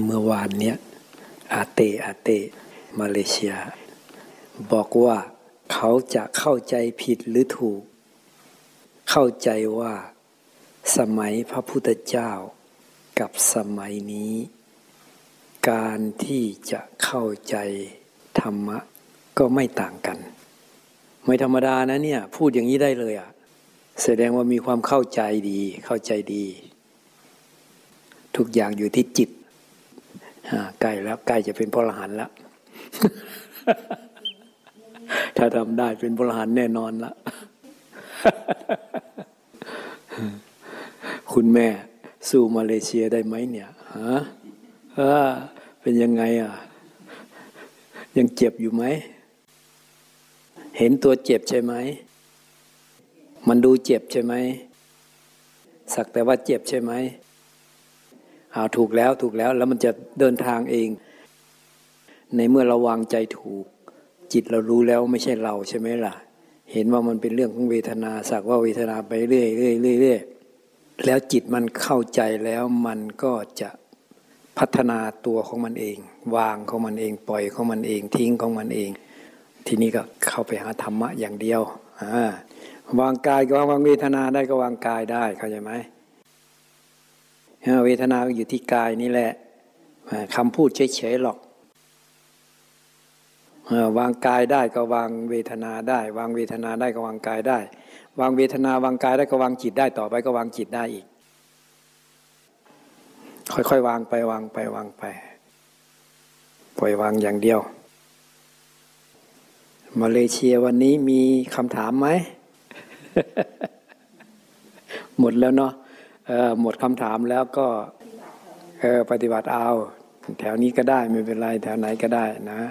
เมื่อวานเนี้ยอาเตอาเต มาเลเซีย บอกว่าเขาจะเข้าใจผิดหรือถูก เข้าใจว่าสมัยพระพุทธเจ้ากับสมัยนี้ การที่จะเข้าใจธรรมะก็ไม่ต่างกัน ไม่ธรรมดานะเนี่ย พูดอย่างนี้ได้เลยอะ่ะ แสดงว่ามีความเข้าใจดีเข้าใจดี ทุกอย่างอยู่ที่จิต ใกล้แล้วใกล้จะเป็นพลหันแล้วถ้าทำได้เป็นพลหันแน่นอนละคุณแม่สู้มาเลเซียได้ไหมเนี่ยฮะเป็นยังไงอะ ยังเจ็บอยู่ไหม เห็นตัวเจ็บใช่ไหม มันดูเจ็บใช่ไหม สักแต่ว่าเจ็บใช่ไหม เอาถูกแล้วถูกแล้วแล้วมันจะเดินทางเอง ในเมื่อเราวางใจถูก จิตเรารู้แล้วไม่ใช่เราใช่ไหมล่ะ เห็นว่ามันเป็นเรื่องของเวทนาสักว่าเวทนาไปเรื่อยเรื่อยเรื่อยเรื่อยแล้วจิตมันเข้าใจแล้วมันก็จะพัฒนาตัวของมันเอง วางของมันเอง ปล่อยของมันเอง ทิ้งของมันเอง ทีนี้ก็เข้าไปหาธรรมะอย่างเดียววางกายก็วางเวทนาได้ก็วางกายได้เข้าใจไหม เวทนาอยู่ที่กายนี่แหละคำพูดเฉยๆหรอกวางกายได้ก็วางเวทนาได้ วางเวทนาได้ก็วางกายได้ วางเวทนาวางกายได้ก็วางจิตได้ต่อไปก็วางจิตได้อีก ค่อยๆวางไปวางไปวางไปปล่อยวางอย่างเดียว มาเลเซียวันนี้มีคำถามไหม หมดแล้วเนาะ หมดคำถามแล้วก็ปฏิบัติเอา แถวนี้ก็ได้ไม่เป็นไร แถวไหนก็ได้นะ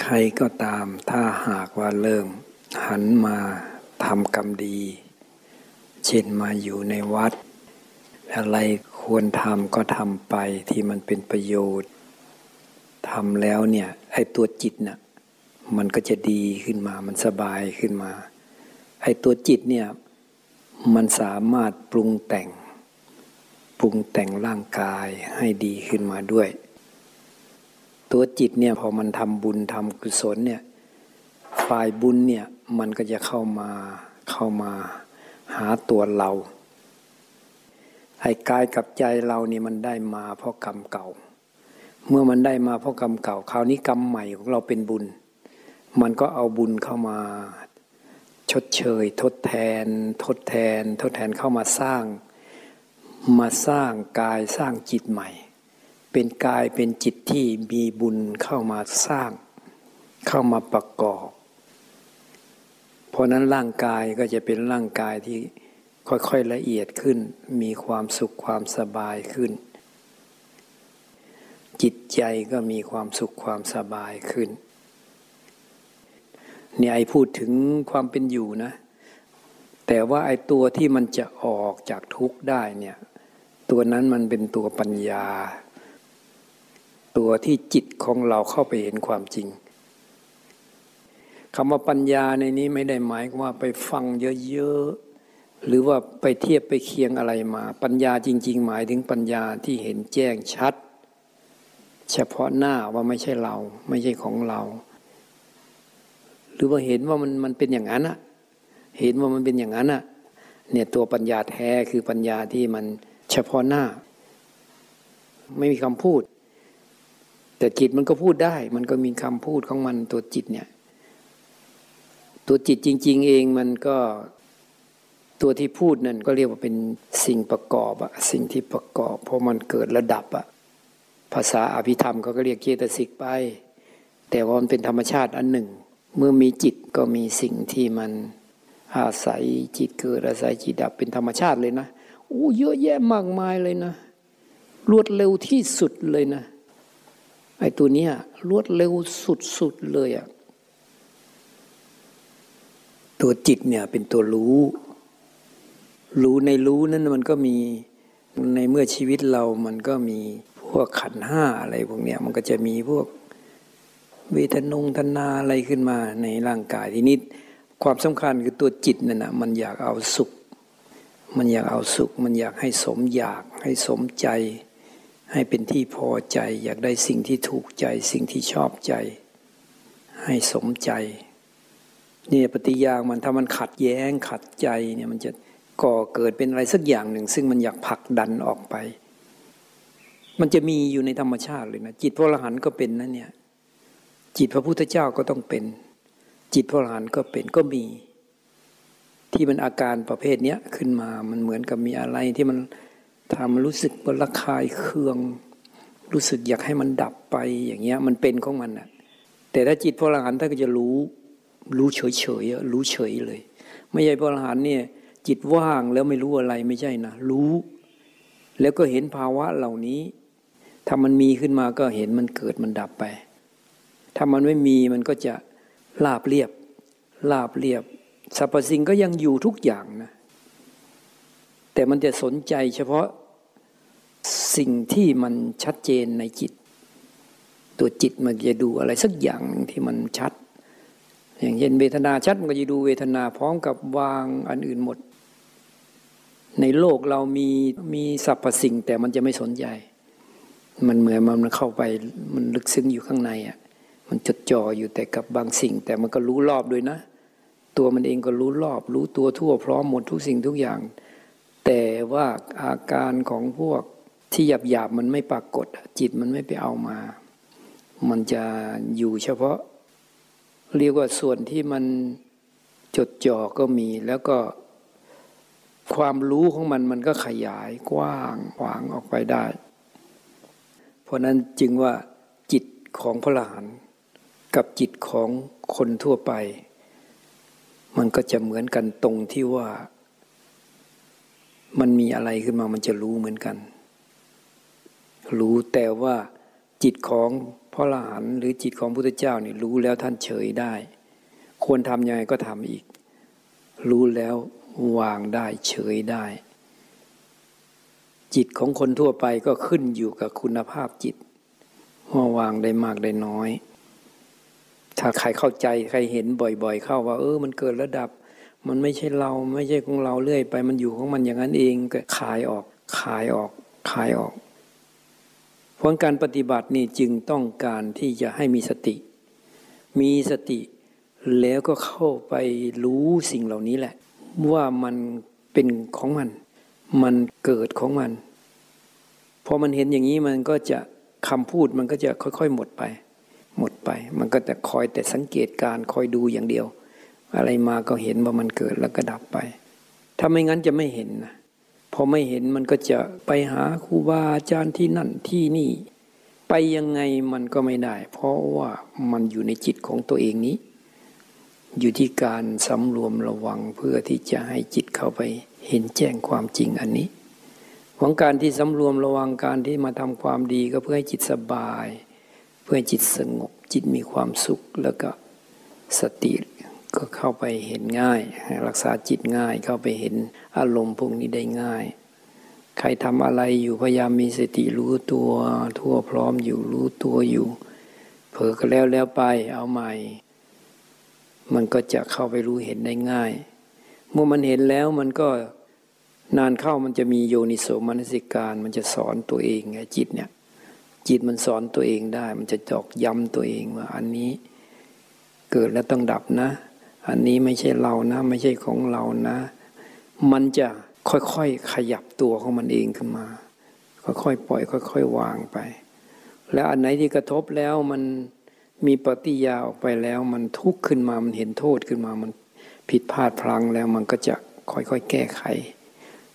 ใครก็ตามถ้าหากว่าเริ่ม หันมาทำกรรมดี เช่นมาอยู่ในวัด อะไรควรทำก็ทำไปที่มันเป็นประโยชน์ทำแล้วเนี่ยไอ้ตัวจิตเนะ่ย มันก็จะดีขึ้นมา มันสบายขึ้นมา ไอ้ตัวจิตเนี่ย มันสามารถปรุงแต่ง ปรุงแต่งร่างกายให้ดีขึ้นมาด้วย ตัวจิตเนี่ยพอมันทำบุญทำกุศลเนี่ย ฝ่ายบุญเนี่ย มันก็จะเข้ามา เข้ามาหาตัวเราไอ้กายกับใจเราเนี่ยมันได้มาเพราะกรรมเก่า เมื่อมันได้มาเพราะกรรมเก่า คราวนี้กรรมใหม่ของเราเป็นบุญ มันก็เอาบุญเข้ามาชดเชย ทดแทน ทดแทน ทดแทนเข้ามาสร้าง มาสร้างกายสร้างจิตใหม่ เป็นกายเป็นจิตที่มีบุญเข้ามาสร้าง เข้ามาประกอบ เพราะนั้นร่างกายก็จะเป็นร่างกายที่ค่อยๆละเอียดขึ้น มีความสุขความสบายขึ้น จิตใจก็มีความสุขความสบายขึ้น เนี่ยไอพูดถึงความเป็นอยู่นะ แต่ว่าไอตัวที่มันจะออกจากทุกข์ได้เนี่ย ตัวนั้นมันเป็นตัวปัญญา ตัวที่จิตของเราเข้าไปเห็นความจริงคำว่าปัญญาในนี้ไม่ได้หมายว่าไปฟังเยอะๆ หรือว่าไปเทียบไปเคียงอะไรมา ปัญญาจริง ๆ หมายถึงปัญญาที่เห็นแจ้งชัด เฉพาะหน้าว่าไม่ใช่เรา ไม่ใช่ของเรา รือว่าเห็นว่ามันมันเป็นอย่างนั้นอะเห็นว่ามันเป็นอย่างนั้นอะเนี่ยตัวปัญญาแท้คือปัญญาที่มันเฉพาะหน้า ไม่มีคำพูด แต่จิตมันก็พูดได้ มันก็มีคำพูดของมันตัวจิตเนี่ย ตัวจิตจริง ๆ เองมันก็ตัวที่พูดนั่นก็เรียกว่าเป็นสิ่งประกอบอะสิ่งที่ประกอบ เพราะมันเกิดระดับอะภาษาอภิธรรมเขาก็เรียกเจตสิกไป แต่ว่ามันเป็นธรรมชาติอันหนึ่ง เมื่อมีจิตก็มีสิ่งที่มันอาศัยจิตเกิดอาศัยจิตดับเป็นธรรมชาติเลยนะโอ้เยอะแยะมากมายเลยนะ รวดเร็วที่สุดเลยนะไอ้ตัวเนี้ยรวดเร็วสุดๆเลยอะตัวจิตเนี่ยเป็นตัวรู้ รู้ในรู้นั้นมันก็มีในเมื่อชีวิตเรามันก็มีพวกขันห้าอะไรพวกเนี้ยมันก็จะมีพวก เวทนงทนาอะไรขึ้นมาในร่างกายทีนี้ความสำคัญคือตัวจิตนั่นนะมันอยากเอาสุข มันอยากเอาสุข มันอยากให้สมอยากให้สมใจ ให้เป็นที่พอใจ อยากได้สิ่งที่ถูกใจ สิ่งที่ชอบใจ ให้สมใจเนี่ยปฏิยางมันถ้ามันขัดแย้งขัดใจเนี่ยมันจะก่อเกิดเป็นอะไรสักอย่างหนึ่ง ซึ่งมันอยากผลักดันออกไป มันจะมีอยู่ในธรรมชาติเลยนะจิตพระอรหันต์ก็เป็นนะเนี่ย จิตพระพุทธเจ้าก็ต้องเป็น จิตพระอรหันต์ก็เป็นก็มี ที่มันอาการประเภทนี้ขึ้นมามันเหมือนกับมีอะไรที่มันทำมันรู้สึกมันระคายเคือง รู้สึกอยากให้มันดับไปอย่างเงี้ยมันเป็นของมันอะแต่ถ้าจิตพระอรหันต์ท่านก็จะรู้ รู้เฉยเฉยรู้เฉยเลย ไม่ใช่พระอรหันต์เนี่ยจิตว่างแล้วไม่รู้อะไรไม่ใช่นะรู้ แล้วก็เห็นภาวะเหล่านี้ ถ้ามันมีขึ้นมาก็เห็นมันเกิดมันดับไป ถ้ามันไม่มีมันก็จะลาบเรียบลาบเรียบสรรพสิ่งก็ยังอยู่ทุกอย่างนะแต่มันจะสนใจเฉพาะสิ่งที่มันชัดเจนในจิต ตัวจิตมันจะดูอะไรสักอย่างที่มันชัด อย่างเช่นเวทนาชัดมันก็จะดูเวทนาพร้อมกับวางอันอื่นหมด ในโลกเรามีมีสรรพสิ่งแต่มันจะไม่สนใจ มันเหมือนมันเข้าไปมันลึกซึ้งอยู่ข้างในอะ มันจดจ่ออยู่แต่กับบางสิ่ง แต่มันก็รู้รอบด้วยนะ ตัวมันเองก็รู้รอบ รู้ตัวทั่วพร้อมหมดทุกสิ่งทุกอย่าง แต่ว่าอาการของพวกที่หยาบหยาบมันไม่ปรากฏ จิตมันไม่ไปเอามา มันจะอยู่เฉพาะ เรียกว่าส่วนที่มันจดจ่อก็มีแล้วก็ความรู้ของมันมันก็ขยายกว้างขวางออกไปได้ เพราะนั้นจึงว่าจิตของพระหลาน กับจิตของคนทั่วไป มันก็จะเหมือนกันตรงที่ว่า มันมีอะไรขึ้นมามันจะรู้เหมือนกัน รู้แต่ว่าจิตของพระหลานหรือจิตของพุทธเจ้านี่รู้แล้วท่านเฉยได้ ควรทำยังไงก็ทำอีก รู้แล้ววางได้เฉยได้ จิตของคนทั่วไปก็ขึ้นอยู่กับคุณภาพจิตว่าวางได้มากได้น้อย ถ้าใครเข้าใจใครเห็นบ่อย ๆ เข้าว่า เออ มันเกิดระดับ มันไม่ใช่เราไม่ใช่ของเราเรื่อยไป มันอยู่ของมันอย่างนั้นเองก็คายออกคายออกคายออกเพราะการปฏิบัตินี่จึงต้องการที่จะให้มีสติ มีสติแล้วก็เข้าไปรู้สิ่งเหล่านี้แหละ ว่ามันเป็นของมัน มันเกิดของมันพอมันเห็นอย่างนี้มันก็จะคำพูดมันก็จะค่อย ๆ หมดไป หมดไป มันก็จะคอยแต่สังเกตการคอยดูอย่างเดียว อะไรมาก็เห็นว่ามันเกิดแล้วก็ดับไป ถ้าไม่งั้นจะไม่เห็นนะพอไม่เห็นมันก็จะไปหาครูบาอาจารย์ที่นั่นที่นี่ ไปยังไงมันก็ไม่ได้ เพราะว่ามันอยู่ในจิตของตัวเองนี้ อยู่ที่การสำรวมระวังเพื่อที่จะให้จิตเข้าไปเห็นแจ้งความจริงอันนี้ของการที่สำรวมระวังการที่มาทำความดีก็เพื่อให้จิตสบาย พื่อจิตสงบจิตมีความสุขแล้วก็สติก็เข้าไปเห็นง่าย รักษาจิตง่ายเข้าไปเห็นอารมณ์พวกนี้ได้ง่าย ใครทำอะไรอยู่พยายามมีสติรู้ตัวทั่วพร้อมอยู่รู้ตัวอยู่ เผลอก็แล้วแล้วไปเอาใหม่ มันก็จะเข้าไปรู้เห็นได้ง่าย เมื่อมันเห็นแล้วมันก็นานเข้ามันจะมีโยนิโสมนสิการ มันจะสอนตัวเองไงจิตเนี่ย จิตมันสอนตัวเองได้ มันจะจอกย้ำตัวเองว่า อันนี้เกิดแล้วต้องดับนะ อันนี้ไม่ใช่เรานะ ไม่ใช่ของเรานะ มันจะค่อยๆขยับตัวของมันเองขึ้นมา ค่อยๆปล่อย ค่อย ๆ วางไป แล้วอันไหนที่กระทบแล้วมันมีปฏิยาออกไปแล้ว มันทุกข์ขึ้นมา มันเห็นโทษขึ้นมา มันผิดพลาดพลังแล้วมันก็จะค่อยๆแก้ไข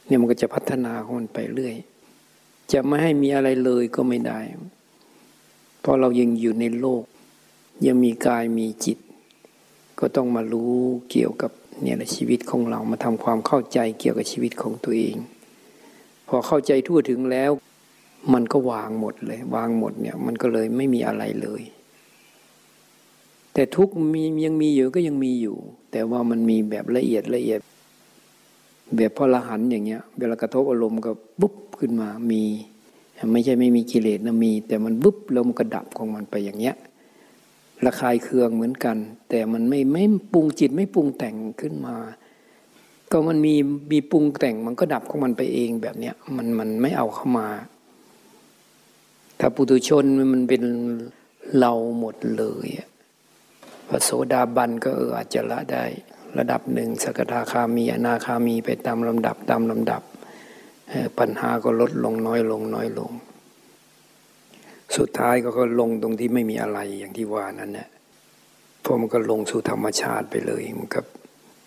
เนี่ยมันก็จะพัฒนาของมันไปเรื่อย จะไม่ให้มีอะไรเลยก็ไม่ได้ เพราะเรายังอยู่ในโลก ยังมีกายมีจิต ก็ต้องมารู้เกี่ยวกับเนี่ยชีวิตของเรามาทำความเข้าใจเกี่ยวกับชีวิตของตัวเอง พอเข้าใจทั่วถึงแล้ว มันก็วางหมดเลย วางหมดเนี่ยมันก็เลยไม่มีอะไรเลย แต่ทุกมียังมีอยู่ก็ยังมีอยู่ แต่ว่ามันมีแบบละเอียดละเอียด แบบพอละหันอย่างเงี้ย เวลากระทบอารมณ์ก็บุ๊บขึ้นมามี ไม่ใช่ไม่มีกิเลสนะมี แต่มันบุ๊บลมกระดับของมันไปอย่างเงี้ยระคายเคืองเหมือนกัน แต่มันไม่ไม่ปรุงจิตไม่ปรุงแต่งขึ้นมา ก็มันมีมีปรุงแต่งมันก็ดับของมันไปเองแบบเนี้ยมันมันไม่เอาเข้ามา ถ้าปุถุชนมันเป็นเราหมดเลยพระโสดาบันก็เอออาจจะละได้ ระดับหนึ่งสกทาคามีอนาคามีไปตามลำดับตามลำดับ ปัญหาก็ลดลงน้อยลงน้อยลง สุดท้ายก็ก็ลงตรงที่ไม่มีอะไรอย่างที่ว่านั้นแหละพอมันก็ลงสู่ธรรมชาติไปเลยมันก็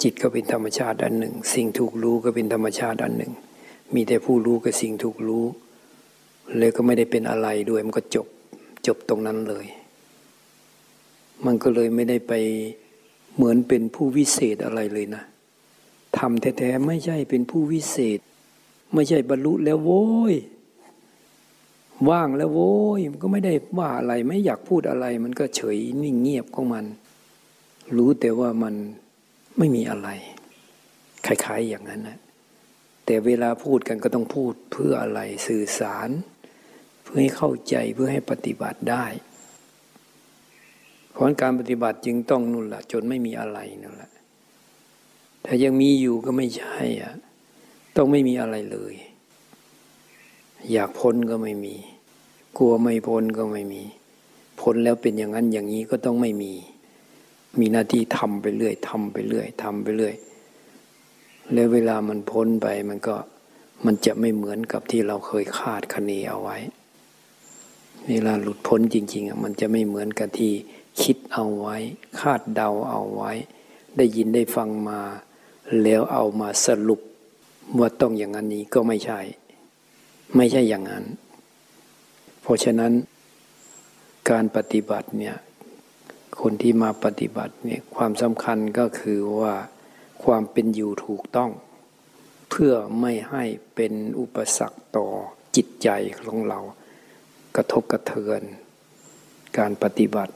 จิตก็เป็นธรรมชาติอันหนึ่ง สิ่งถูกรู้ก็เป็นธรรมชาติอันหนึ่ง มีแต่ผู้รู้กับสิ่งถูกรู้ เลยก็ไม่ได้เป็นอะไรด้วยมันก็จบจบตรงนั้นเลย มันก็เลยไม่ได้ไป เหมือนเป็นผู้วิเศษอะไรเลยนะทำแท้ๆไม่ใช่เป็นผู้วิเศษ ไม่ใช่บรรลุแล้วโว้ยว่างแล้วโว้ยมันก็ไม่ได้ว่าอะไรไม่อยากพูดอะไร มันก็เฉยนิ่งเงียบของมัน รู้แต่ว่ามันไม่มีอะไรคล้ายๆอย่างนั้นนะแต่เวลาพูดกันก็ต้องพูดเพื่ออะไรสื่อสาร เพื่อให้เข้าใจเพื่อให้ปฏิบัติได้ เพราะการปฏิบัติจึงต้องนุ่นละจนไม่มีอะไรนั่นแหละถ้ายังมีอยู่ก็ไม่ใช่อะต้องไม่มีอะไรเลย อยากพ้นก็ไม่มี กลัวไม่พ้นก็ไม่มี พ้นแล้วเป็นอย่างนั้นอย่างนี้ก็ต้องไม่มี มีหน้าที่ทำไปเรื่อยทำไปเรื่อยทำไปเรื่อย แล้วเวลามันพ้นไปมันก็มันจะไม่เหมือนกับที่เราเคยคาดคะเนเอาไว้ เวลาหลุดพ้นจริง ๆ มันจะไม่เหมือนกับที่ คิดเอาไว้ คาดเดาเอาไว้ ได้ยินได้ฟังมา แล้วเอามาสรุปว่าต้องอย่างนั้นนี้ก็ไม่ใช่ ไม่ใช่อย่างนั้น เพราะฉะนั้น การปฏิบัติเนี่ยคนที่มาปฏิบัติเนี่ยความสำคัญก็คือว่าความเป็นอยู่ถูกต้อง เพื่อไม่ให้เป็นอุปสรรคต่อจิตใจของเรา กระทบกระเทือน การปฏิบัติ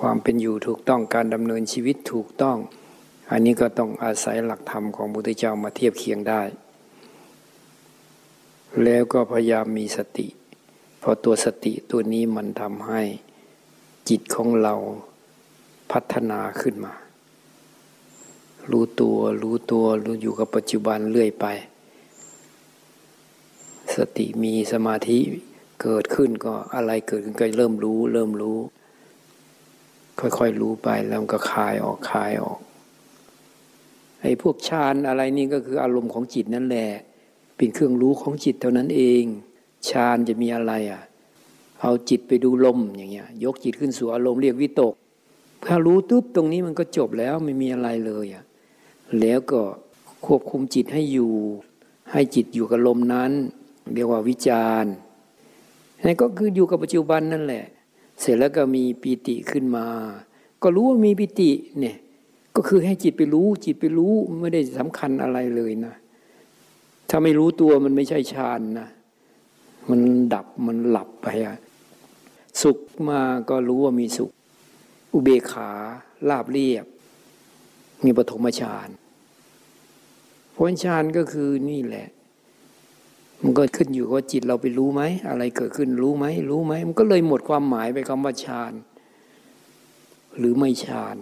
ความเป็นอยู่ถูกต้องการดำเนินชีวิตถูกต้อง อันนี้ก็ต้องอาศัยหลักธรรมของพุทธเจ้ามาเทียบเคียงได้ แล้วก็พยายามมีสติ เพราะตัวสติตัวนี้มันทำให้จิตของเราพัฒนาขึ้นมา รู้ตัวรู้ตัวรู้อยู่กับปัจจุบันเรื่อยไป สติมีสมาธิเกิดขึ้นก็อะไรเกิดขึ้นก็เริ่มรู้ เริ่มรู้ ค่อยๆรู้ไปแล้วก็คลายออกคลายออกไอ้พวกฌานอะไรนี่ก็คืออารมณ์ของจิตนั่นแหละเป็นเครื่องรู้ของจิตเท่านั้นเองฌานจะมีอะไรอะ เอาจิตไปดูลมอย่างเงี้ย ยกจิตขึ้นสู่อารมณ์เรียกวิตกถ้ารู้ตุ๊บตรงนี้มันก็จบแล้วไม่มีอะไรเลยอะแล้วก็ควบคุมจิตให้อยู่ ให้จิตอยู่กับลมนั้น เรียกว่าวิจารณ์นั่นก็คืออยู่กับปัจจุบันนั่นแหละ เสร็จแล้วก็มีปีติขึ้นมา ก็รู้ว่ามีปีติเนี่ยก็คือให้จิตไปรู้ จิตไปรู้ไม่ได้สำคัญอะไรเลยนะ ถ้าไม่รู้ตัวมันไม่ใช่ฌานนะ มันดับมันหลับไปอะสุขมาก็รู้ว่ามีสุข อุเบกขาลาบเรียบ มีปฐมฌานพ้นฌานก็คือนี่แหละ มันก็ขึ้นอยู่ว่าจิตเราไปรู้ไหมอะไรเกิดขึ้นรู้ไหมรู้ไหมมันก็เลยหมดความหมายไปคำว่าฌานหรือไม่ฌาน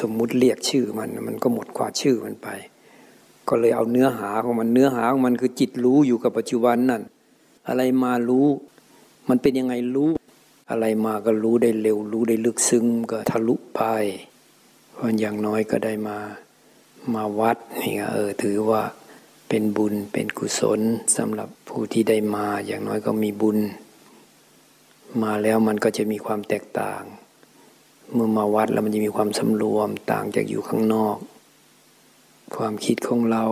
สมมุติเรียกชื่อมัน มันก็หมดความชื่อมันไป ก็เลยเอาเนื้อหาของมันเนื้อหาของมันคือจิตรู้อยู่กับปัจจุบันนั่นอะไรมารู้ มันเป็นยังไงรู้ อะไรมาก็รู้ได้เร็ว รู้ได้ลึกซึ้งก็ทะลุไปเพราะอย่างน้อยก็ได้มามาวัดนี่เออถือว่า เป็นบุญเป็นกุศลสำหรับผู้ที่ได้มาอย่างน้อยก็มีบุญ มาแล้วมันก็จะมีความแตกต่าง เมื่อมาวัดแล้วมันจะมีความสำรวมต่างจากอยู่ข้างนอก ความคิดของเรา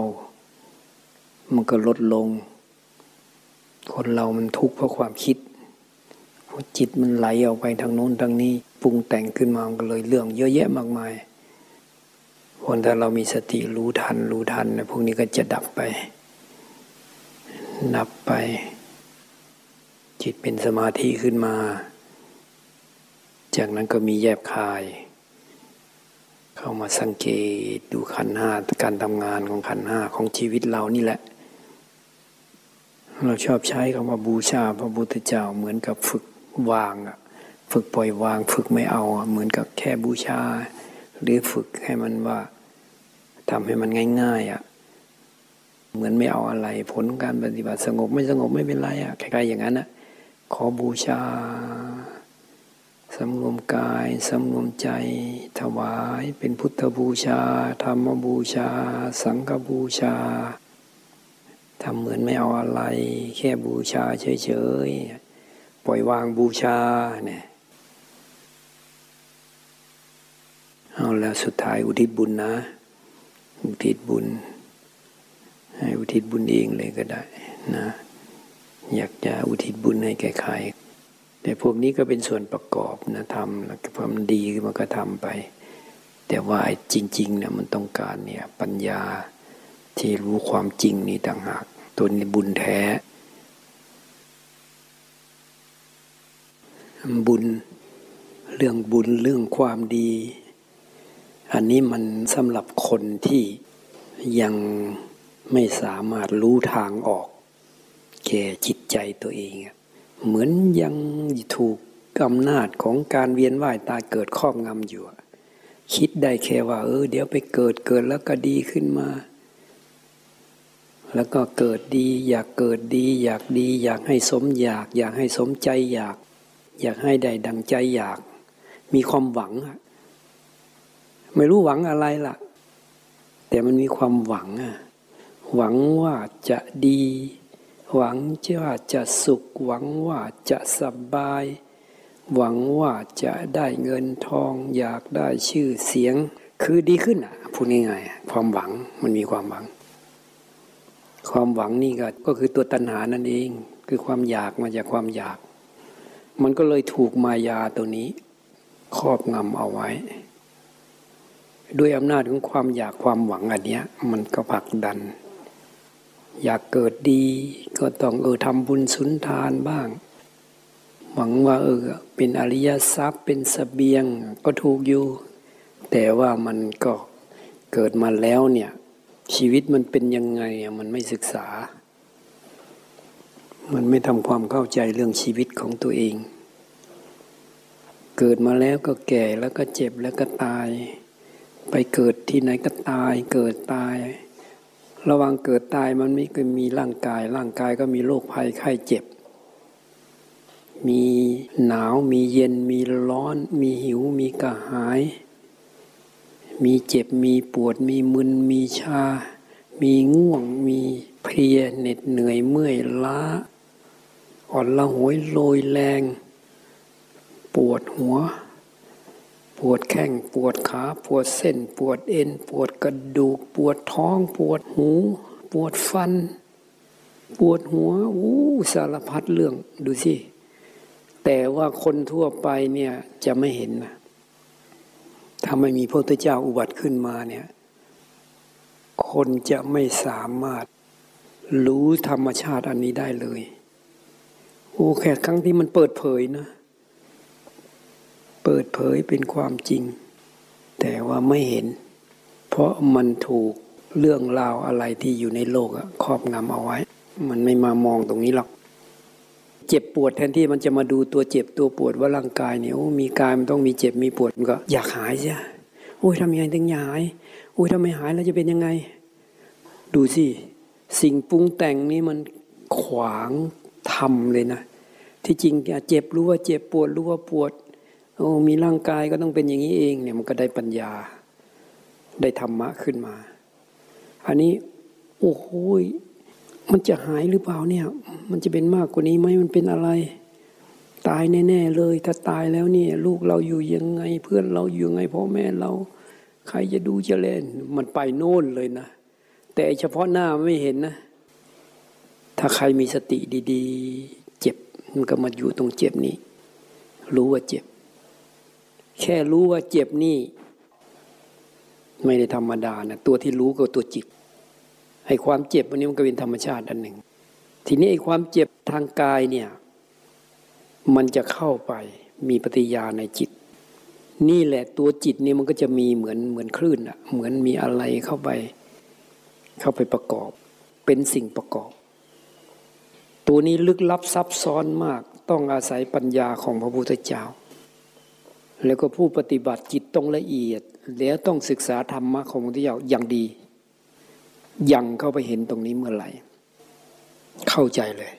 มันก็ลดลง คนเรามันทุกข์เพราะความคิดจิตมันไหลออกไปทางโน้นทางนี้ปรุงแต่งขึ้นมาก็เลยเรื่องเยอะแยะมากมาย คนถ้าเรามีสติรู้ทัน รู้ทันนะพวกนี้ก็จะดับไปดับไป จิตเป็นสมาธิขึ้นมา จากนั้นก็มีแยบคาย เข้ามาสังเกตดูขันห้าการทำงานของขันห้าของชีวิตเรานี่แหละ เราชอบใช้คำว่าบูชาพระพุทธเจ้าเหมือนกับฝึกวางอะฝึกปล่อยวาง ฝึกไม่เอา เหมือนกับแค่บูชา หรือฝึกให้มันว่า ทำให้มันง่าย ๆอะ่ะเหมือนไม่เอาอะไรผลการปฏิบัติสงบไม่สงบไม่เป็นไรอะ่ะคล้ายๆอย่างนั้นนะขอบูชาสำรวมกายสำรวมใจ ถวายเป็นพุทธบูชา ธรรมบูชา สังฆบูชาทำเหมือนไม่เอาอะไร แค่บูชาเฉยๆ ปล่อยวางบูชาเนี่ยเอาแล้วสุดท้ายอุทิศบุญนะ อุทิศบุญ ให้อุทิศบุญเองเลยก็ได้นะ อยากจะอุทิศบุญให้แก่ใครแต่พวกนี้ก็เป็นส่วนประกอบนะทำแล้วความดีมันก็ทำไป แต่ว่าจริงๆเนี่ยมันต้องการเนี่ยปัญญาที่รู้ความจริงนี่ต่างหากตัวนี้บุญแท้ บุญเรื่องบุญเรื่องความดี อันนี้มันสำหรับคนที่ยังไม่สามารถรู้ทางออกแก่จิตใจตัวเอง เหมือนยังถูกอำนาจของการเวียนว่ายตายเกิดครอบงำอยู่ คิดได้แค่ว่า เออ เดี๋ยวไปเกิดเกิดแล้วก็ดีขึ้นมา แล้วก็เกิดดี อยากเกิดดี อยากดี อยากให้สมอยาก อยากให้สมใจอยาก อยากให้ได้ดังใจอยาก มีความหวังอะ ไม่รู้หวังอะไรล่ะ แต่มันมีความหวังอะหวังว่าจะดี หวังว่าจะสุข หวังว่าจะสบาย หวังว่าจะได้เงินทอง อยากได้ชื่อเสียง คือดีขึ้นอะพูดง่ายๆความหวังมันมีความหวัง ความหวังนี่ก็ก็คือตัวตัณหานั่นเอง คือความอยากมาจากความอยาก มันก็เลยถูกมายาตัวนี้ ครอบงำเอาไว้ ด้วยอำนาจของความอยากความหวังอันเนี้ย มันก็ผลักดัน อยากเกิดดีก็ต้องเออทำบุญสุนทานบ้าง หวังว่าเออเป็นอริยทรัพย์เป็นสเสบียงก็ถูกอยู่ แต่ว่ามันก็เกิดมาแล้วเนี่ย ชีวิตมันเป็นยังไงมันไม่ศึกษา มันไม่ทำความเข้าใจเรื่องชีวิตของตัวเอง เกิดมาแล้วก็แก่แล้วก็เจ็บแล้วก็ตาย ไปเกิดที่ไหนก็ตายเกิดตาย ระหว่างเกิดตายมันไม่เคยมีร่างกาย ร่างกายก็มีโรคภัยไข้เจ็บ มีหนาวมีเย็นมีร้อน มีหิวมีกระหาย มีเจ็บมีปวดมีมึนมีชา มีง่วงมีเพลียเหน็ดเหนื่อยเมื่อยล้า อ่อนละหวยโรยแรง ปวดหัว ปวดแข้งปวดขาปวดเส้น ปวดเอ็น ปวดกระดูก ปวดท้อง ปวดหู ปวดฟัน ปวดหัวอู้สารพัดเรื่องดูสิแต่ว่าคนทั่วไปเนี่ยจะไม่เห็นนะถ้าไม่มีพระพุทธเจ้าอุบัติขึ้นมาเนี่ย คนจะไม่สามารถรู้ธรรมชาติอันนี้ได้เลยโอ้แค่ครั้งที่มันเปิดเผยนะ เปิดเผยเป็นความจริง แต่ว่าไม่เห็น เพราะมันถูกเรื่องราวอะไรที่อยู่ในโลกอะครอบงำเอาไว้ มันไม่มามองตรงนี้หรอก เจ็บปวดแทนที่มันจะมาดูตัวเจ็บตัวปวดว่าร่างกายเนี่ยโอ้มีกายมันต้องมีเจ็บมีปวดมันก็อยากหายใช่โอ้ยทำยังไงถึงอยากหายโอ้ยทำไมหายแล้วจะเป็นยังไง ดูสิสิ่งปรุงแต่งนี้มันขวางทำเลยนะ ที่จริงเจ็บรู้ว่าเจ็บปวดรู้ว่าปวด โอ้มีร่างกายก็ต้องเป็นอย่างนี้เองเนี่ยมันก็ได้ปัญญา ได้ธรรมะขึ้นมา อันนี้ โอ้โหมันจะหายหรือเปล่าเนี่ย มันจะเป็นมากกว่านี้ไหมมันเป็นอะไร ตายแน่ๆเลย ถ้าตายแล้วเนี่ย ลูกเราอยู่ยังไง เพื่อนเราอยู่ยังไงพ่อแม่เรา ใครจะดูจะเล่น มันไปโน่นเลยนะ แต่เฉพาะหน้าไม่เห็นนะ ถ้าใครมีสติดี ๆ เจ็บ มันก็มาอยู่ตรงเจ็บนี้ รู้ว่าเจ็บ แค่รู้ว่าเจ็บนี่ ไม่ได้ธรรมดานะตัวที่รู้ก็ตัวจิตไอ้ความเจ็บวันนี้มันก็เป็นธรรมชาติอันหนึ่ง ทีนี้ไอ้ความเจ็บทางกายเนี่ย มันจะเข้าไปมีปฏิยาในจิต นี่แหละตัวจิตนี่มันก็จะมีเหมือนเหมือนคลื่นอะเหมือนมีอะไรเข้าไป เข้าไปประกอบ เป็นสิ่งประกอบ ตัวนี้ลึกลับซับซ้อนมาก ต้องอาศัยปัญญาของพระพุทธเจ้า แล้วก็ผู้ปฏิบัติจิตต้องละเอียด แล้วต้องศึกษาธรรมะของพระเจ้าอย่างดี ยังเข้าไปเห็นตรงนี้เมื่อไหร่ เข้าใจเลย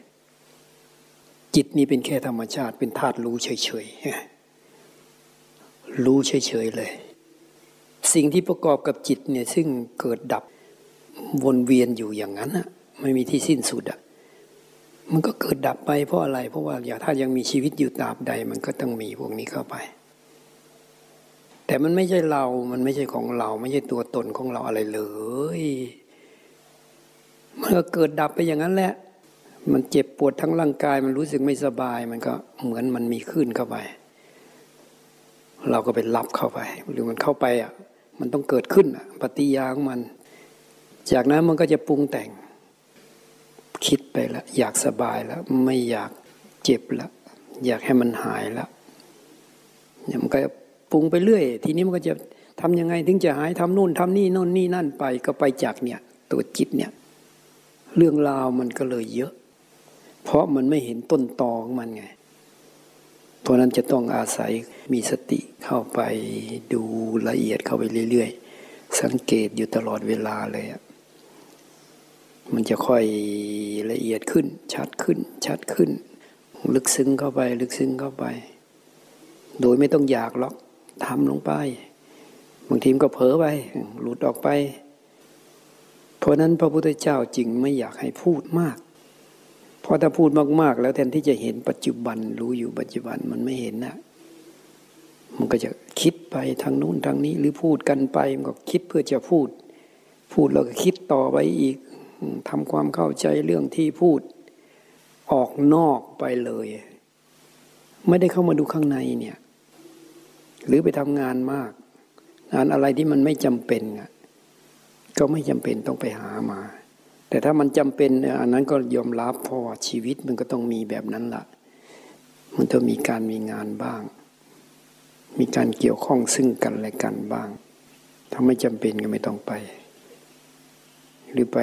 จิตนี้เป็นแค่ธรรมชาติเป็นธาตุรู้เฉยๆรู้เฉยๆเลย สิ่งที่ประกอบกับจิตเนี่ยซึ่งเกิดดับวนเวียนอยู่อย่างนั้นอะไม่มีที่สิ้นสุดอะมันก็เกิดดับไปเพราะอะไร เพราะว่าอย่าถ้ายังมีชีวิตอยู่ตราบใด มันก็ต้องมีพวกนี้เข้าไป แต่มันไม่ใช่เรา มันไม่ใช่ของเรา ไม่ใช่ตัวตนของเราอะไรเลย มันก็เกิดดับไปอย่างนั้นแหละ มันเจ็บปวดทั้งร่างกาย มันรู้สึกไม่สบาย มันก็เหมือนมันมีขึ้นเข้าไป เราก็ไปรับเข้าไป หรือมันเข้าไปอะ มันต้องเกิดขึ้นอะ ปฏิยาของมัน จากนั้นมันก็จะปรุงแต่ง คิดไปล้วอยากสบายแล้ว ไม่อยากเจ็บล้วอยากให้มันหายแล้วเนี่ยมันก็ ปรุงไปเรื่อย ทีนี้มันก็จะทำยังไงถึงจะหายทำนู่นทำนี่โน่นนี่นั่นไปก็ไปจากเนี่ยตัวจิตเนี่ยเรื่องราวมันก็เลยเยอะ เพราะมันไม่เห็นต้นตอของมันไง เพราะนั้นจะต้องอาศัยมีสติเข้าไปดูละเอียดเข้าไปเรื่อย ๆ สังเกตอยู่ตลอดเวลาเลยอะมันจะค่อยละเอียดขึ้น ชัดขึ้น ชัดขึ้น ลึกซึ้งเข้าไป ลึกซึ้งเข้าไป โดยไม่ต้องอยากหรอก ทำลงไป บางทีมก็เผลอไป หลุดออกไป เพราะนั้นพระพุทธเจ้าจึงไม่อยากให้พูดมาก เพราะถ้าพูดมากๆ แล้วแทนที่จะเห็นปัจจุบันรู้อยู่ปัจจุบันมันไม่เห็นนะมันก็จะคิดไปทางนู้นทางนี้ หรือพูดกันไปมันก็คิดเพื่อจะพูด พูดแล้วก็คิดต่อไปอีกทำความเข้าใจเรื่องที่พูดออกนอกไปเลย ไม่ได้เข้ามาดูข้างในเนี่ย หรือไปทำงานมาก งานอะไรที่มันไม่จำเป็นก็ไม่จำเป็นต้องไปหามา แต่ถ้ามันจำเป็นอันนั้นก็ยอมรับเพราะว่าชีวิตมันก็ต้องมีแบบนั้นละ่ะ มันต้องมีการมีงานบ้าง มีการเกี่ยวข้องซึ่งกันและกันบ้าง ถ้าไม่จำเป็นก็ไม่ต้องไป หรือไป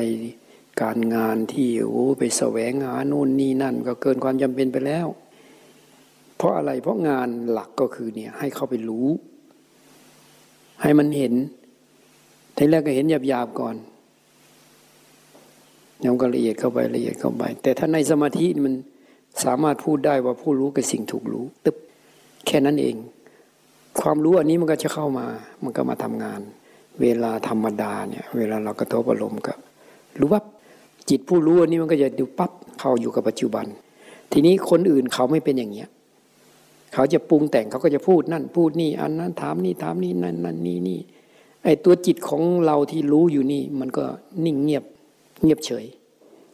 การงานที่โอ้ไปแสวงหาโน่นนี่นั่น ก็เกินความจำเป็นไปแล้ว เพราะอะไรเพราะงานหลักก็คือเนี่ยให้เข้าไปรู้ ให้มันเห็นทีแรกก็เห็นหยาบๆก่อนยังก็ละเอียดเข้าไปละเอียดเข้าไป แต่ถ้าในสมาธิมันสามารถพูดได้ว่าผู้รู้กับสิ่งถูกรู้ตึ๊บแค่นั้นเอง ความรู้อันนี้มันก็จะเข้ามา มันก็มาทำงาน เวลาธรรมดาเนี่ยเวลาเรากระทบอารมณ์กับรู้ว่าจิตผู้รู้อันนี้มันก็จะดูปั๊บเข้าอยู่กับปัจจุบัน ทีนี้คนอื่นเขาไม่เป็นอย่างเนี้ย เขาจะปรุงแต่งเขาก็จะพูดนั่นพูดนี่ อันนั้นถามนี่ถามนี่นั่นนั่นนี่นี่ไอตัวจิตของเราที่รู้อยู่นี่ มันก็นิ่งเงียบเงียบเฉย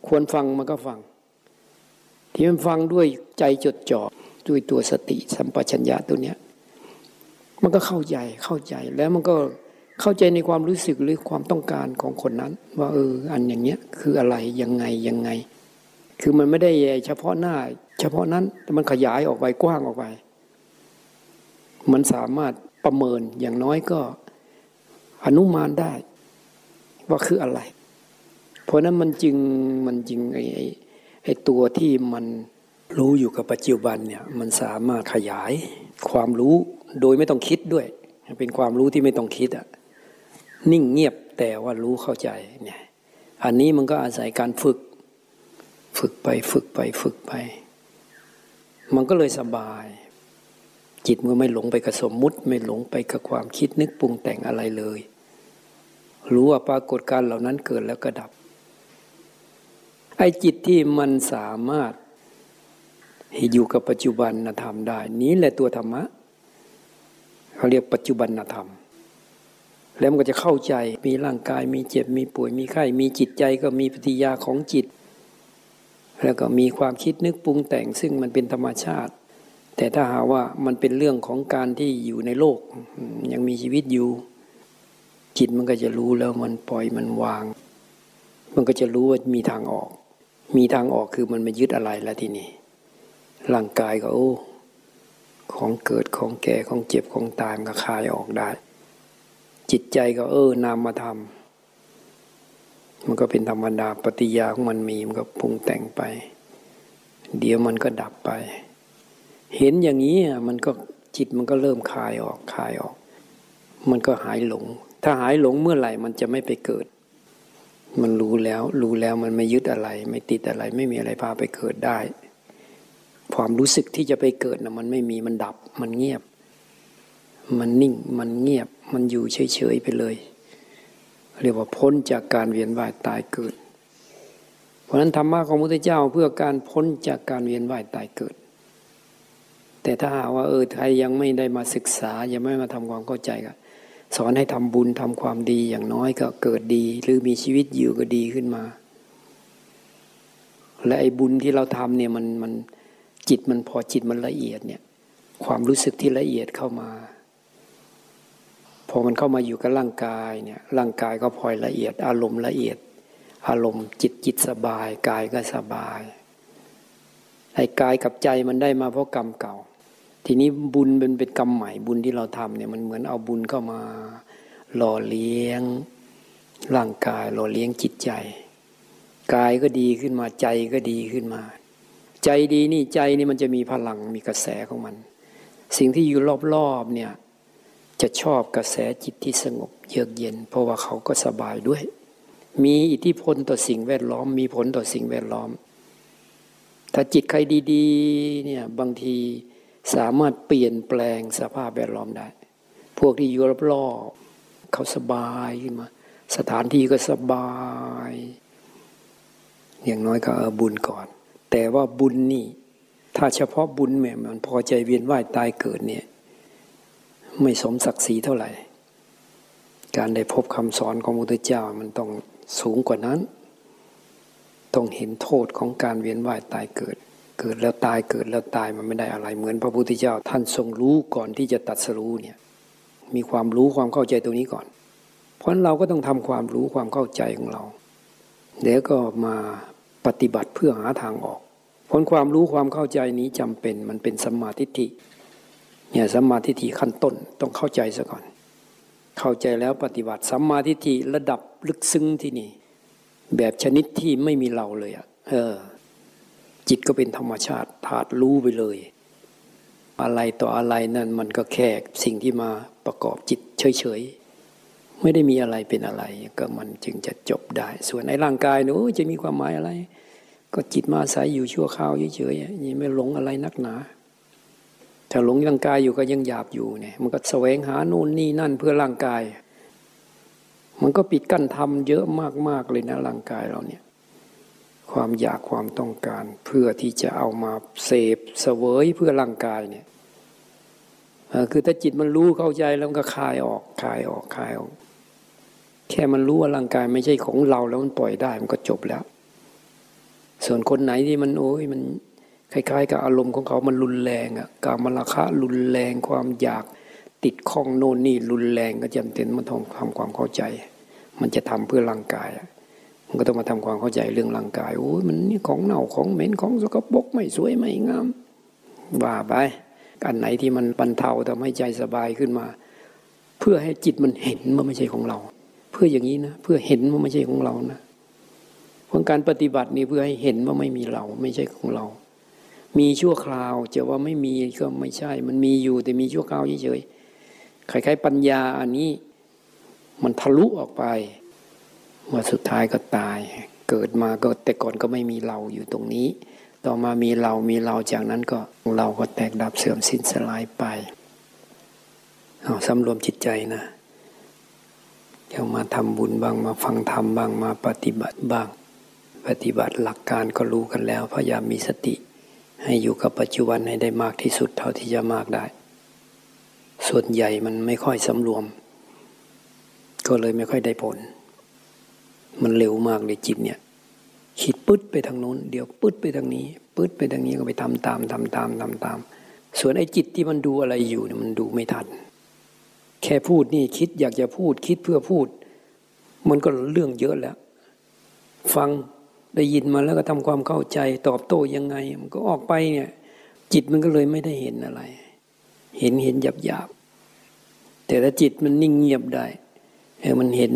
ควรฟังมันก็ฟัง ที่มันฟังด้วยใจจดจ่อด้วยตัวสติสัมปชัญญะตัวเนี้ยมันก็เข้าใจเข้าใจแล้วมันก็เข้าใจในความรู้สึกหรือความต้องการของคนนั้น ว่าเอออันอย่างเนี้ยคืออะไรยังไงยังไง คือมันไม่ได้เฉพาะหน้า เฉพาะนั้นแต่มันขยายออกไปกว้างออกไป มันสามารถประเมินอย่างน้อยก็อนุมานได้ ว่าคืออะไร เพราะนั้นมันจึงมันจึงไอ้ไอ้ตัวที่มันรู้อยู่กับปัจจุบันเนี่ยมันสามารถขยายความรู้โดยไม่ต้องคิดด้วย เป็นความรู้ที่ไม่ต้องคิดอะนิ่งเงียบแต่ว่ารู้เข้าใจเนี่ยอันนี้มันก็อาศัยการฝึก ฝึกไปฝึกไปฝึกไป มันก็เลยสบาย จิตมันไม่หลงไปกับสมมุติ ไม่หลงไปกับความคิดนึกปรุงแต่งอะไรเลย รู้ว่าปรากฏการเหล่านั้นเกิดแล้วก็ดับ ไอ้จิตที่มันสามารถอยู่กับปัจจุบันธรรมได้ นี้แหละตัวธรรมะเขาเรียกปัจจุบันธรรม แล้วมันก็จะเข้าใจมีร่างกายมีเจ็บมีป่วยมีไข้มีจิตใจก็มีปฏิยาของจิต แล้วก็มีความคิดนึกปรุงแต่งซึ่งมันเป็นธรรมชาติ แต่ถ้าหาว่ามันเป็นเรื่องของการที่อยู่ในโลก ยังมีชีวิตอยู่ จิตมันก็จะรู้แล้วมันปล่อยมันวาง มันก็จะรู้ว่ามีทางออก มีทางออกคือมันไม่ยึดอะไรแล้วทีนี้ร่างกายก็โอ้ของเกิดของแก่ของเจ็บของตายมันก็คลายออกได้ จิตใจก็เออนามมาทำมันก็เป็นธรรมดาปฏิยาของมันมีมันก็ปรุงแต่งไป เดี๋ยวมันก็ดับไป เห็นอย่างนี้มันก็จิตมันก็เริ่มคลายออกคลายออก มันก็หายหลง ถ้าหายหลงเมื่อไหร่มันจะไม่ไปเกิด มันรู้แล้ว รู้แล้วมันไม่ยึดอะไร ไม่ติดอะไร ไม่มีอะไรพาไปเกิดได้ ความรู้สึกที่จะไปเกิดนะมันไม่มีมันดับ มันเงียบ มันนิ่งมันเงียบ มันอยู่เฉยๆไปเลย เรียกว่าพ้นจากการเวียนว่ายตายเกิด เพราะนั้นธรรมะของพระพุทธเจ้าเพื่อการพ้นจากการเวียนว่ายตายเกิด แต่ถ้าหากว่าเออใครยังไม่ได้มาศึกษา ยังไม่มาทำความเข้าใจก็สอนให้ทำบุญทำความดีอย่างน้อยก็เกิดดี หรือมีชีวิตอยู่ก็ดีขึ้นมา และไอ้บุญที่เราทำเนี่ยมันมันจิตมันพอจิตมันละเอียดเนี่ยความรู้สึกที่ละเอียดเข้ามา พอมันเข้ามาอยู่กับร่างกายเนี่ยร่างกายก็พลอยละเอียด อารมณ์ละเอียด อารมณ์จิตจิตสบาย กายก็สบายไอ้กายกับใจมันได้มาเพราะกรรมเก่า ทีนี้บุญเป็นเป็นกรรมใหม่บุญที่เราทำเนี่ยมันเหมือนเอาบุญเข้ามาหล่อเลี้ยงร่างกายหล่อเลี้ยงจิตใจกายก็ดีขึ้นมาใจก็ดีขึ้นมา ใจดีนี่ใจนี่มันจะมีพลังมีกระแสของมัน สิ่งที่อยู่รอบๆเนี่ยจะชอบกระแสจิตที่สงบเยือกเย็น เพราะว่าเขาก็สบายด้วย มีอิทธิพลต่อสิ่งแวดล้อม มีผลต่อสิ่งแวดล้อม ถ้าจิตใครดี ๆ เนี่ยบางที สามารถเปลี่ยนแปลงสภาพแวดล้อมได้ พวกที่อยู่รอบๆเขาสบายขึ้นมา สถานที่ก็สบาย อย่างน้อยก็เออบุญก่อน แต่ว่าบุญนี่ ถ้าเฉพาะบุญแม่มันพอใจเวียนว่ายตายเกิดเนี่ย ไม่สมศักดิ์ศรีเท่าไหร่ การได้พบคำสอนของพระพุทธเจ้ามันต้องสูงกว่านั้น ต้องเห็นโทษของการเวียนว่ายตายเกิด เกิดแล้วตายเกิดแล้วตายมันไม่ได้อะไร เหมือนพระพุทธเจ้าท่านทรงรู้ก่อนที่จะตัดสรู้เนี่ยมีความรู้ความเข้าใจตรงนี้ก่อน เพราะฉะนั้นเราก็ต้องทำความรู้ความเข้าใจของเราเดี๋ยวก็มาปฏิบัติเพื่อหาทางออกผลความรู้ความเข้าใจนี้จำเป็นมันเป็นสัมมาทิฏฐิเนี่ยสัมมาทิฏฐิขั้นต้นต้องเข้าใจซะก่อน เข้าใจแล้วปฏิบัติสัมมาทิฏฐิระดับลึกซึ้งที่นี่ แบบชนิดที่ไม่มีเราเลยอะเออ จิตก็เป็นธรรมชาติถาดรู้ไปเลย อะไรต่ออะไรนั่นมันก็แค่สิ่งที่มาประกอบจิตเฉยๆ ไม่ได้มีอะไรเป็นอะไร ก็มันจึงจะจบได้ ส่วนในร่างกายเนอะจะมีความหมายอะไร ก็จิตมาอาศัยอยู่ชั่วคราวเฉยๆยังไม่หลงอะไรนักหนาถ้าหลงร่างกายอยู่ก็ยังหยาบอยู่เนี่ยมันก็แสวงหาโน่นนี่นั่นเพื่อร่างกาย มันก็ปิดกั้นทำเยอะมากๆเลยนะร่างกายเราเนี่ย ความอยากความต้องการ เพื่อที่จะเอามาเสพเสวยเพื่อร่างกายเนี่ยคือถ้าจิตมันรู้เข้าใจแล้วมันก็คลายออกคลายออกคลายออก แค่มันรู้ว่าร่างกายไม่ใช่ของเราแล้วมันปล่อยได้มันก็จบแล้ว ส่วนคนไหนที่มันโอ้ยมันคล้ายๆ กับอารมณ์ของเขามันรุนแรงอะการมราคะรุนแรงความอยากติดข้องโน่นนี่รุนแรงก็จำเป็นมันต้องทำความเข้าใจ มันจะทำเพื่อร่างกาย มันก็ต้องมาทำความเข้าใจเรื่องร่างกายโอ้ยมันนี่ของเน่าของเหม็นของสกปรกไม่สวยไม่งาม ว่าไปอันไหนที่มันบรรเทาทำให้ใจสบายขึ้นมา เพื่อให้จิตมันเห็นว่าไม่ใช่ของเรา เพื่ออย่างนี้นะเพื่อเห็นว่าไม่ใช่ของเรานะเพราะการปฏิบัตินี่เพื่อให้เห็นว่าไม่มีเราไม่ใช่ของเรา มีชั่วคราวจะว่าไม่มีก็ไม่ใช่ มันมีอยู่แต่มีชั่วคราวเฉยๆคล้ายๆปัญญาอันนี้ มันทะลุออกไป มื่อสุดท้ายก็ตาย เกิดมาก็แต่ก่อนก็ไม่มีเราอยู่ตรงนี้ ต่อมามีเรามีเราจากนั้นก็เราก็แตกดับเสื่อมสิ้นสลายไปเอาสำรวมจิตใจนะเดี๋ยวมาทำบุญบ้างมาฟังธรรมบ้างมาปฏิบัติบ้าง ปฏิบัติหลักการก็รู้กันแล้ว พยายามมีสติ ให้อยู่กับปัจจุบันให้ได้มากที่สุดเท่าที่จะมากได้ ส่วนใหญ่มันไม่ค่อยสำรวม ก็เลยไม่ค่อยได้ผล มันเร็วมากเลยจิตเนี่ยคิดปึ๊ดไปทางโน้น เดี๋ยวปึ๊ดไปทางนี้ปึ๊ดไปทางนี้ก็ไปทำตามทำตามทำตาม ส่วนไอ้จิตที่มันดูอะไรอยู่เนี่ยมันดูไม่ทัน แค่พูดนี่คิดอยากจะพูดคิดเพื่อพูด มันก็เรื่องเยอะแล้ว ฟังได้ยินมาแล้วก็ทำความเข้าใจตอบโต้ยังไง มันก็ออกไปเนี่ย จิตมันก็เลยไม่ได้เห็นอะไร เห็นเห็นหยาบหยาบแต่ถ้าจิตมันนิ่งเงียบได้เออมันเห็น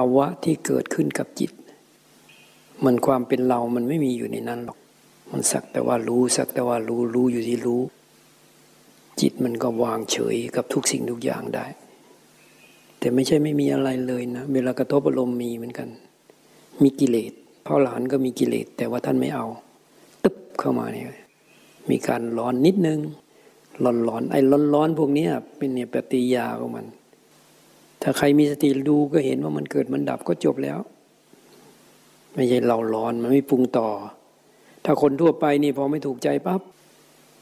าวะที่เกิดขึ้นกับจิต มันความเป็นเรามันไม่มีอยู่ในนั้นหรอก มันสักแต่ว่ารู้สักแต่ว่ารู้รู้อยู่ที่รู้ จิตมันก็วางเฉยกับทุกสิ่งทุกอย่างได้ แต่ไม่ใช่ไม่มีอะไรเลยนะเวลากระทบอารมณ์มีเหมือนกัน มีกิเลสพ่อหลานก็มีกิเลสแต่ว่าท่านไม่เอา ตึ๊บเข้ามาเนี่ยมีการร้อนนิดนึงร้อนร้อนไอ้ร้อนร้อนพวกนี้เป็นเนี่ยปฏิยาของมัน ถ้าใครมีสติดูก็เห็นว่ามันเกิดมันดับก็จบแล้ว ไม่ใช่เราร้อนมันไม่ปรุงต่อ ถ้าคนทั่วไปนี่พอไม่ถูกใจปั๊บ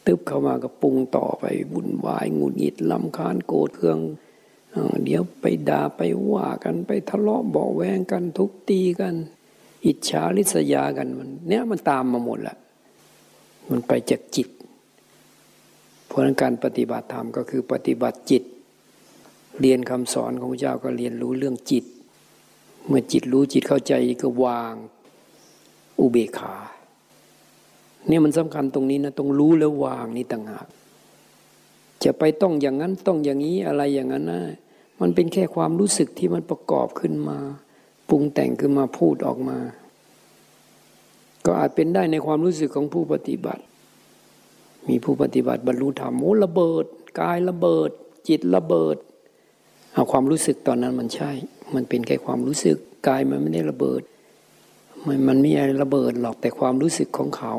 ตึบเข้ามาก็ปรุงต่อไปวุ่นวายงุนหงิดลำคาญโกรธเคืองเดี๋ยวไปด่าไปว่ากันไปทะเลาะเบาแวงกันทุกตีกัน อิจฉาริษยากันมัน เนี้ยมันตามมาหมดแหละมันไปจากจิตเพราะนั้นการปฏิบัติธรรมก็คือปฏิบัติจิต เรียนคำสอนของพระเจ้าก็เรียนรู้เรื่องจิต เมื่อจิตรู้จิตเข้าใจก็วางอุเบกขา เนี่ยมันสำคัญตรงนี้นะต้องรู้แล้ววางนี่ต่างหากจะไปต้องอย่างนั้นต้องอย่างนี้อะไรอย่างนั้นนะมันเป็นแค่ความรู้สึกที่มันประกอบขึ้นมาปรุงแต่งขึ้นมาพูดออกมา ก็อาจเป็นได้ในความรู้สึกของผู้ปฏิบัติ มีผู้ปฏิบัติบรรลุธรรมโอ้ระเบิด กายระเบิด จิตระเบิด เอาความรู้สึกตอนนั้นมันใช่ มันเป็นแค่ความรู้สึกกายมันไม่ได้ระเบิด มันมันไม่อะไรระเบิดหรอกแต่ความรู้สึกของเขา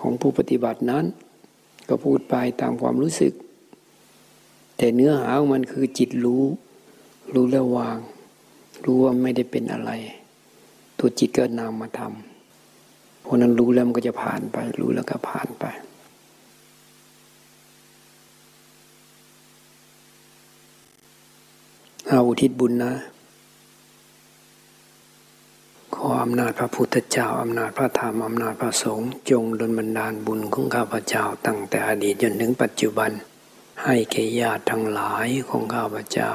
ของผู้ปฏิบัตินั้น ก็พูดไปตามความรู้สึก แต่เนื้อหาของมันคือจิตรู้ รู้แล้ววาง รู้ว่าไม่ได้เป็นอะไร ตัวจิตก็นำมาทำเพราะนั้นรู้แล้วมันก็จะผ่านไป รู้แล้วก็ผ่านไปเอา อุทิศบุญนะ ขออำนาจพระพุทธเจ้าอำนาจพระธรรมอำนาจพระสงฆ์จงดลบันดาลบุญของข้าพเจ้าตั้งแต่อดีตจนถึงปัจจุบัน ให้แก่ญาติทั้งหลายของข้าพเจ้า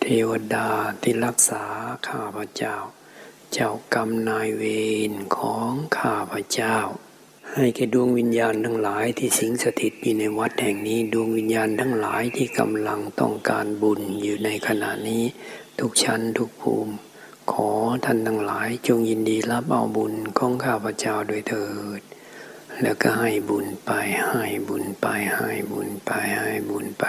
เทวดาที่รักษาข้าพเจ้า เจ้ากรรมนายเวรของข้าพเจ้า ให้แก่ดวงวิญญาณทั้งหลายที่สิงสถิตอยู่ในวัดแห่งนี้ดวงวิญญาณทั้งหลายที่กำลังต้องการบุญอยู่ในขณะนี้ ทุกชั้นทุกภูมิ ขอท่านทั้งหลายจงยินดีรับเอาบุญของข้าพเจ้าโดยเถิด แล้วก็ให้บุญไปให้บุญไปให้บุญไปให้บุญไป